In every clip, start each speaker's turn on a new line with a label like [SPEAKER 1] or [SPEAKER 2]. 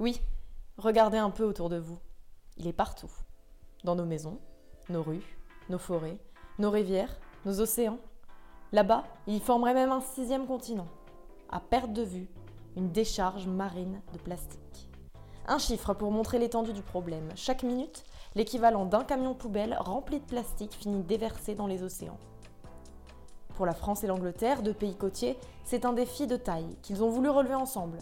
[SPEAKER 1] Oui, regardez un peu autour de vous. Il est partout. Dans nos maisons, nos rues, nos forêts, nos rivières, nos océans. Là-bas, il formerait même un sixième continent. À perte de vue, une décharge marine de plastique. Un chiffre pour montrer l'étendue du problème. Chaque minute, l'équivalent d'un camion poubelle rempli de plastique finit déversé dans les océans. Pour la France et l'Angleterre, deux pays côtiers, c'est un défi de taille qu'ils ont voulu relever ensemble.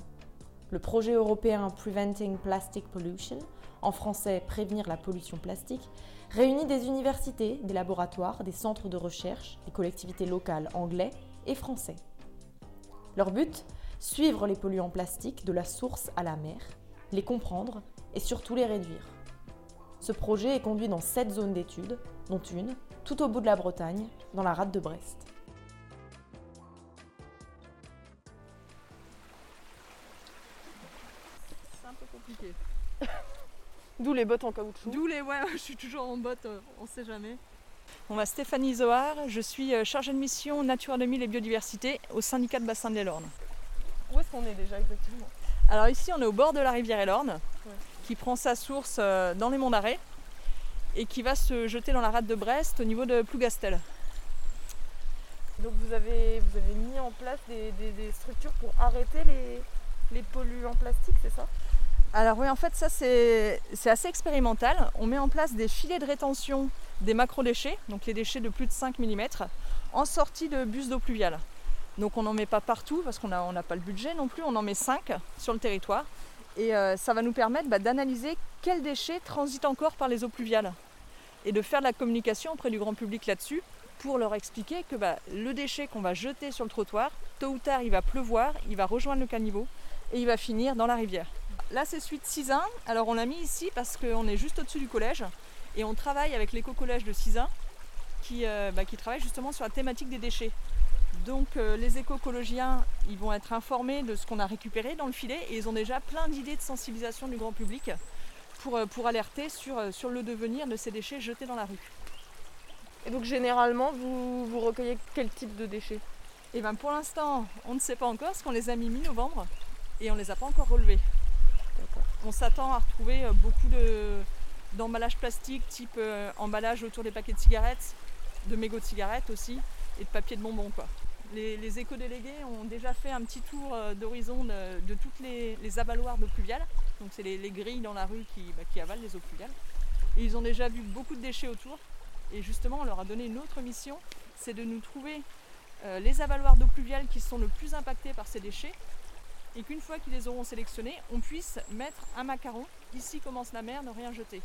[SPEAKER 1] Le projet européen Preventing Plastic Pollution, en français Prévenir la pollution plastique, réunit des universités, des laboratoires, des centres de recherche, des collectivités locales anglais et français. Leur but Suivre les polluants plastiques de la source à la mer, les comprendre et surtout les réduire. Ce projet est conduit dans sept zones d'études, dont une, tout au bout de la Bretagne, dans la rade de Brest. D'où les bottes en caoutchouc.
[SPEAKER 2] D'où les. Ouais, je suis toujours en botte, euh, on sait jamais. On va Stéphanie Zohar, je suis euh, chargée de mission Nature 2000 et biodiversité au syndicat de bassin de l'Orne.
[SPEAKER 1] Où est-ce qu'on est déjà exactement?
[SPEAKER 2] Alors ici, on est au bord de la rivière Elorne, qui prend sa source euh, dans les monts d'Arrée et qui va se jeter dans la rade de Brest au niveau de Plougastel.
[SPEAKER 1] Donc vous avez, vous avez mis en place des, des- des structures pour arrêter les, les polluants plastiques, c'est ça?
[SPEAKER 2] Alors oui, en fait, ça c'est assez expérimental. On met en place des filets de rétention des macro-déchets, donc les déchets de plus de 5 mm, en sortie de bus d'eau pluviale. Donc on n'en met pas partout parce qu'on n'a on n'a pas le budget non plus, on en met 5 sur le territoire. Et euh, ça va nous permettre bah, d'analyser quels déchets transitent encore par les eaux pluviales et de faire de la communication auprès du grand public là-dessus pour leur expliquer que bah, le déchet qu'on va jeter sur le trottoir, tôt ou tard il va pleuvoir, il va rejoindre le caniveau et il va finir dans la rivière. Là c'est suite 6 alors on l'a mis ici parce qu'on est juste au-dessus du collège et on travaille avec l'éco-collège de 6 qui, euh, bah, qui travaille justement sur la thématique des déchets. Donc euh, les éco-collégiens, ils vont être informés de ce qu'on a récupéré dans le filet et ils ont déjà plein d'idées de sensibilisation du grand public pour, euh, pour alerter sur, sur le devenir de ces déchets jetés dans la rue.
[SPEAKER 1] Et donc généralement, vous, vous recueillez quel type de déchets?
[SPEAKER 2] Et bien pour l'instant, on ne sait pas encore parce qu'on les a mis mi-novembre et on ne les a pas encore relevés. On s'attend à retrouver euh, beaucoup de- d'emballages plastiques, type euh, emballage autour des paquets de cigarettes, de mégots de cigarettes aussi, et de papier de bonbons. Les, éco-délégués ont déjà fait un petit tour euh, d'horizon de, de toutes les, les avaloirs d'eau pluviale. Donc c'est les, les grilles dans la rue qui, bah, avalent les eaux pluviales. Ils ont déjà vu beaucoup de déchets autour. Et justement, on leur a donné une autre mission, c'est de nous trouver euh, les avaloirs d'eau pluviale qui sont le plus impactés par ces déchets et qu'une fois qu'ils les auront sélectionnés, on puisse mettre un macaron. Ici commence la mer, ne rien jeter.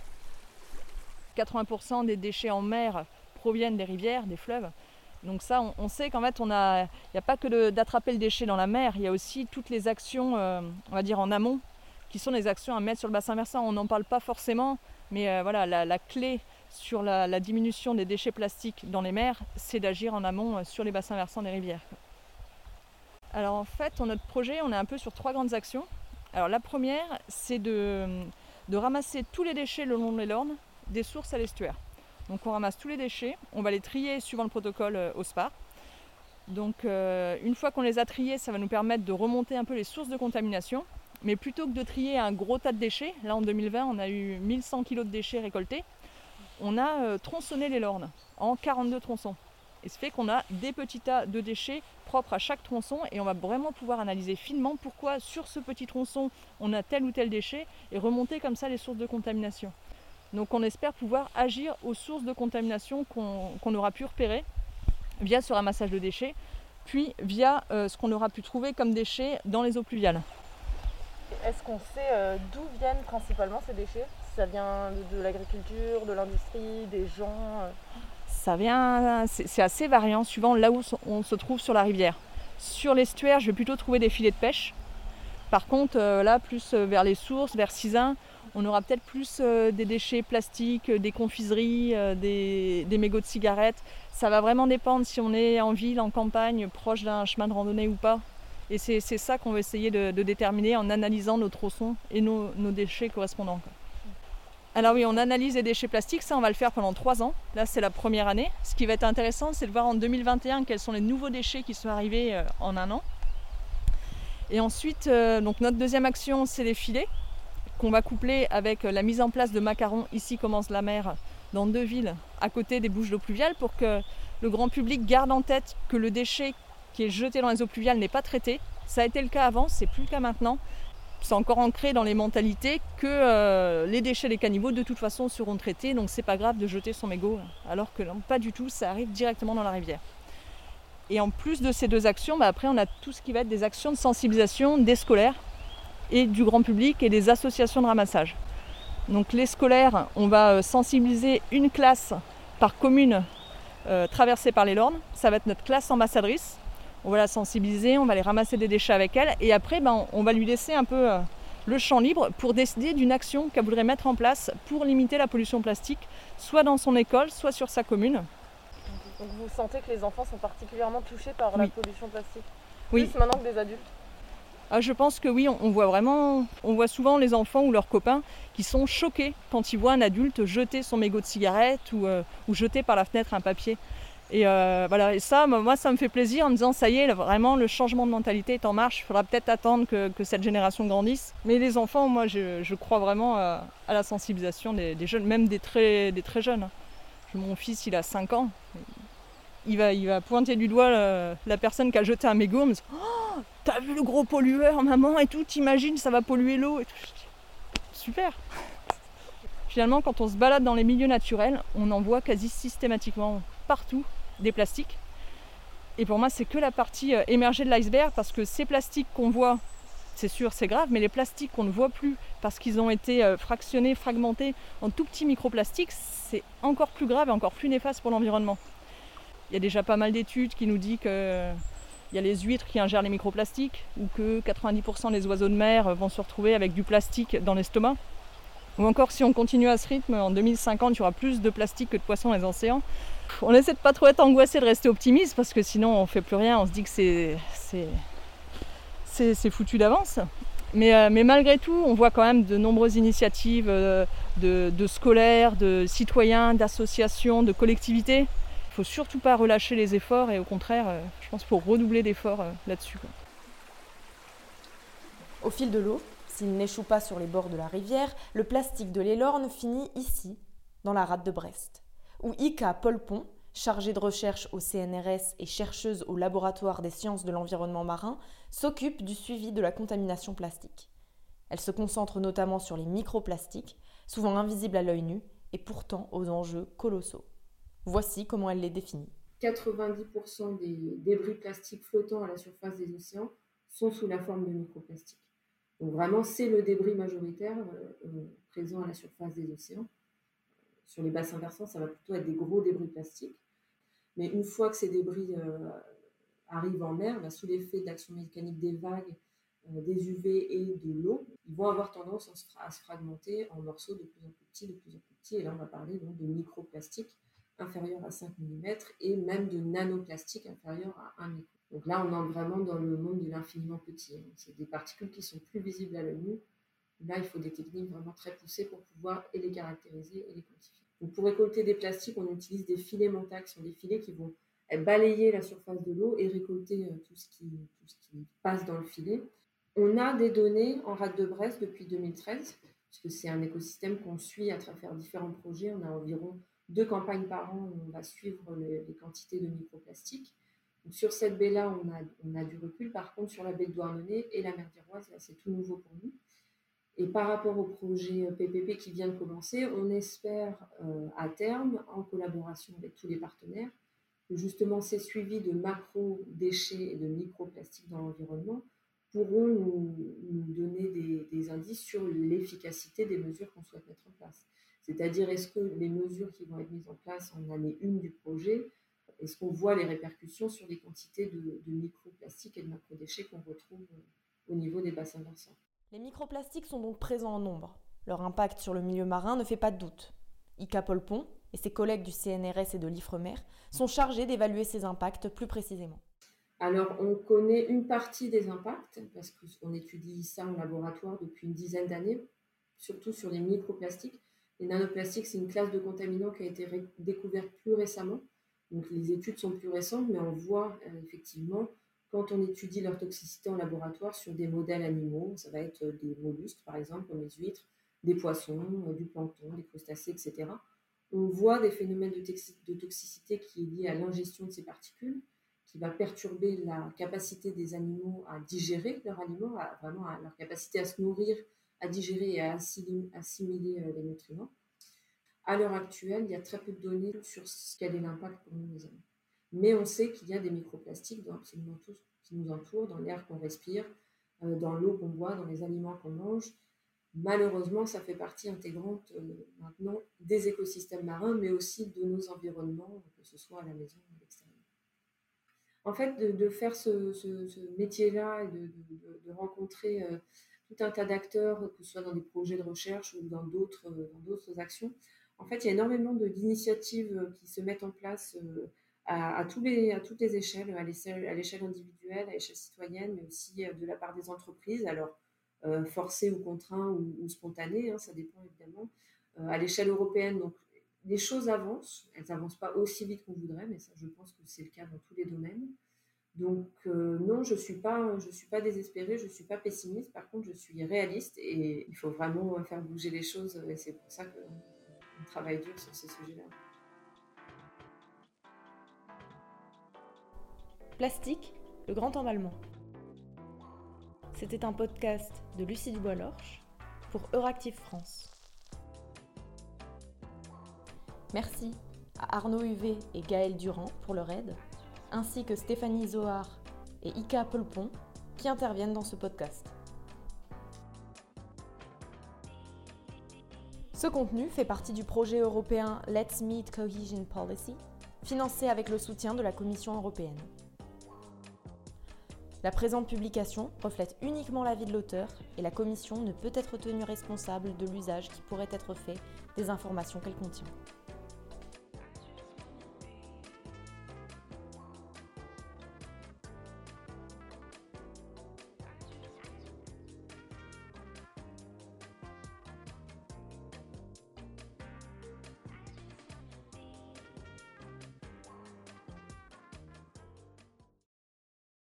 [SPEAKER 2] 80% des déchets en mer proviennent des rivières, des fleuves. Donc ça, on, sait qu'en fait, il n'y a pas que d'attraper le déchet dans la mer, il y a aussi toutes les actions, euh, on va dire en amont, qui sont des actions à mettre sur le bassin versant. On n'en parle pas forcément, mais euh, voilà, la, clé sur la, la diminution des déchets plastiques dans les mers, c'est d'agir en amont euh, sur les bassins versants des rivières. Alors en fait, dans notre projet, on est un peu sur trois grandes actions. Alors la première, c'est de, ramasser tous les déchets le long de l'Orne, des sources à l'estuaire. Donc on ramasse tous les déchets, on va les trier suivant le protocole euh, OSPAR. Donc euh, une fois qu'on les a triés, ça va nous permettre de remonter un peu les sources de contamination. Mais plutôt que de trier un gros tas de déchets, là en 2020 on a eu 1100 kg de déchets récoltés, on a euh, tronçonné les lornes en 42 tronçons. Et ce fait qu'on a des petits tas de déchets propres à chaque tronçon et on va vraiment pouvoir analyser finement pourquoi sur ce petit tronçon on a tel ou tel déchet et remonter comme ça les sources de contamination. Donc on espère pouvoir agir aux sources de contamination qu'on aura pu repérer via ce ramassage de déchets, puis via euh, ce qu'on aura pu trouver comme déchets dans les eaux pluviales.
[SPEAKER 1] Est-ce qu'on sait euh, d'où viennent principalement ces déchets? Ça vient de, de l'agriculture, de l'industrie, des gens euh
[SPEAKER 2] Ça vient, c'est assez variant suivant là où on se trouve sur la rivière. Sur l'estuaire, je vais plutôt trouver des filets de pêche. Par contre, euh, là, plus euh, vers les sources, vers Cisin, on aura peut-être plus euh, des déchets plastiques, des confiseries, des, mégots de cigarettes. Ça va vraiment dépendre si on est en ville, en campagne, proche d'un chemin de randonnée ou pas. Et c'est ça qu'on va essayer de, déterminer en analysant nos tronçons et nos, déchets correspondants. Alors oui, on analyse les déchets plastiques, ça on va le faire pendant trois ans. Là c'est la première année. Ce qui va être intéressant, c'est de voir en 2021 quels sont les nouveaux déchets qui sont arrivés euh, en un an. Et ensuite, euh, notre deuxième action, c'est les filets. qu'on va coupler avec la mise en place de macarons Ici commence la mer dans deux villes à côté des bouches d'eau pluviales pour que le grand public garde en tête que le déchet qui est jeté dans les eaux pluviales n'est pas traité. Ça a été le cas avant, c'est plus le cas maintenant. C'est encore ancré dans les mentalités que euh, les déchets des caniveaux de toute façon seront traités, donc c'est pas grave de jeter son mégot, alors que non, pas du tout, ça arrive directement dans la rivière. Et en plus de ces deux actions, bah, après on a tout ce qui va être des actions de sensibilisation des scolaires et du grand public et des associations de ramassage. Donc les scolaires, on va euh, sensibiliser une classe par commune euh, traversée par les Lornes. Ça va être notre classe ambassadrice on va la sensibiliser, on va aller ramasser des déchets avec elle, et après, ben, on va lui laisser un peu euh, le champ libre pour décider d'une action qu'elle voudrait mettre en place pour limiter la pollution plastique, soit dans son école, soit sur sa commune.
[SPEAKER 1] Donc vous sentez que les enfants sont particulièrement touchés par la pollution plastique
[SPEAKER 2] Oui.
[SPEAKER 1] Plus maintenant que des adultes
[SPEAKER 2] ah, je pense que oui, on, voit vraiment, on voit souvent les enfants ou leurs copains qui sont choqués quand ils voient un adulte jeter son mégot de cigarette ou, euh, ou jeter par la fenêtre un papier. Et euh, voilà, et ça, moi, ça me fait plaisir en me disant, ça y est, vraiment, le changement de mentalité est en marche. Il faudra peut-être attendre que, cette génération grandisse. Mais les enfants, moi, je, crois vraiment à, la sensibilisation des, jeunes, même des très, des très jeunes. Mon fils, il a 5 ans. Il va, il va pointer du doigt la, personne qui a jeté un mégot. Me dit, oh, t'as vu le gros pollueur, maman, et tout, t'imagines, ça va polluer l'eau. Super Finalement, quand on se balade dans les milieux naturels, on en voit quasi systématiquement partout des plastiques. Et pour moi, c'est que la partie euh, émergée de l'iceberg parce que ces plastiques qu'on voit, c'est sûr, c'est grave, mais les plastiques qu'on ne voit plus parce qu'ils ont été euh, fractionnés, fragmentés en tout petits microplastiques, c'est encore plus grave et encore plus néfaste pour l'environnement. Il y a déjà pas mal d'études qui nous disent que il y a les huîtres qui ingèrent les microplastiques ou que 90% des oiseaux de mer vont se retrouver avec du plastique dans l'estomac. Ou encore si on continue à ce rythme, en 2050, il y aura plus de plastique que de poissons dans les océans on essaie de pas trop être angoissé, de rester optimiste parce que sinon on fait plus rien, on se dit que c'est, c'est, foutu d'avance. Mais, euh, mais, malgré tout, on voit quand même de nombreuses initiatives euh, de, scolaires, de citoyens, d'associations, de collectivités. Il ne faut surtout pas relâcher les efforts et au contraire, euh, je pense qu'il faut redoubler d'efforts là-dessus.
[SPEAKER 1] Au fil de l'eau, s'il n'échoue pas sur les bords de la rivière, le plastique de l'Élorne finit ici, dans la rade de Brest où Ika Polpon, chargée de recherche au CNRS et chercheuse au laboratoire des sciences de l'environnement marin, s'occupe du suivi de la contamination plastique. Elle se concentre notamment sur les microplastiques, souvent invisibles à l'œil nu et pourtant aux enjeux colossaux. Voici comment elle les définit.
[SPEAKER 3] 90% des débris plastiques flottants à la surface des océans sont sous la forme de microplastiques. Donc vraiment, c'est le débris majoritaire euh, euh, présent à la surface des océans sur les bassins versants, ça va plutôt être des gros débris plastiques. Mais une fois que ces débris euh, arrivent en mer, bah, sous l'effet de l'action mécanique des vagues, des UV et de l'eau, ils vont avoir tendance à se, fragmenter en morceaux de plus en plus petits, de plus en plus petits. Et là, on va parler donc de microplastiques inférieurs à 5 mm et même de nanoplastiques inférieurs à 1 micron. Donc là, on entre vraiment dans le monde de l'infiniment petit. Hein. C'est des particules qui sont plus visibles à l'œil nu, Là, il faut des techniques vraiment très poussées pour pouvoir les caractériser et les quantifier. Donc, pour récolter des plastiques, on utilise des filets montages, qui sont des filets qui vont balayer la surface de l'eau et récolter euh, tout ce qui passe dans le filet. On a des données en rade de Brest depuis 2013, puisque c'est un écosystème qu'on suit à travers différents projets. On a environ deux campagnes par an où on va suivre les, quantités de microplastiques. Sur cette baie-là, on a, du recul. Par contre, sur la baie de Douarnenez et la mer d'Iroise, c'est tout nouveau pour nous. Et par rapport au projet PPP qui vient de commencer, on espère euh, à terme, en collaboration avec tous les partenaires, que justement ces suivis de macro-déchets et de microplastiques dans l'environnement pourront nous, donner des, indices sur l'efficacité des mesures qu'on souhaite mettre en place. C'est-à-dire, est-ce que les mesures qui vont être mises en place en année 1 du projet, est-ce qu'on voit les répercussions sur les quantités de, de microplastiques et de macro-déchets qu'on retrouve au niveau des bassins versants
[SPEAKER 1] les microplastiques sont donc présents en nombre. Leur impact sur le milieu marin ne fait pas de doute. Ika Polpon et ses collègues du CNRS et de l'IFREMER sont chargés d'évaluer ces impacts plus précisément.
[SPEAKER 3] Alors, on connaît une partie des impacts, parce qu'on étudie ça en laboratoire depuis une dizaine d'années, surtout sur les microplastiques. Les nanoplastiques, c'est une classe de contaminants qui a été découverte plus récemment. Donc, les études sont plus récentes, mais on voit euh, effectivement quand on étudie leur toxicité en laboratoire sur des modèles animaux, ça va être des mollusques par exemple, comme les huîtres, des poissons, du plancton, des crustacés, etc. On voit des phénomènes de, toxicité qui est lié à l'ingestion de ces particules, qui va perturber la capacité des animaux à digérer leur aliment, vraiment à leur capacité à se nourrir, à digérer et à assimiler euh, les nutriments. À l'heure actuelle, il y a très peu de données sur ce quel est l'impact pour nous les hommes. Mais on sait qu'il y a des microplastiques dans absolument tout ce qui nous entoure, dans l'air qu'on respire, euh, dans l'eau qu'on boit, dans les aliments qu'on mange. Malheureusement, ça fait partie intégrante euh, maintenant des écosystèmes marins, mais aussi de nos environnements, que ce soit à la maison ou à l'extérieur. En fait, de, faire ce, métier-là et de, rencontrer euh, tout un tas d'acteurs, que ce soit dans des projets de recherche ou dans d'autres actions, en fait, il y a énormément d'initiatives qui se mettent en place les, à toutes les échelles, à l'échelle individuelle, à l'échelle citoyenne, mais aussi euh, de la part des entreprises, alors euh, forcées ou contraintes ou, spontanées, hein, ça dépend évidemment, euh, à l'échelle européenne. Donc les choses avancent, elles n'avancent pas aussi vite qu'on voudrait, mais ça je pense que c'est le cas dans tous les domaines. Donc non, je ne suis, pas, suis pas désespérée, je ne suis pas pessimiste, par contre je suis réaliste et il faut vraiment faire bouger les choses et c'est pour ça qu'on travaille dur sur ces sujets-là.
[SPEAKER 1] Plastique, le grand emballement. C'était un podcast de Lucie Dubois-Lorche pour Euractiv France. Merci à Arnaud Huvet et Gaël Durand pour leur aide, ainsi que Stéphanie Zohar et Ika Pelpon qui interviennent dans ce podcast. Ce contenu fait partie du projet européen Let's Meet Cohesion Policy, financé avec le soutien de la Commission européenne. La présente publication reflète uniquement l'avis de l'auteur et la commission ne peut être tenue responsable de l'usage qui pourrait être fait des informations qu'elle contient.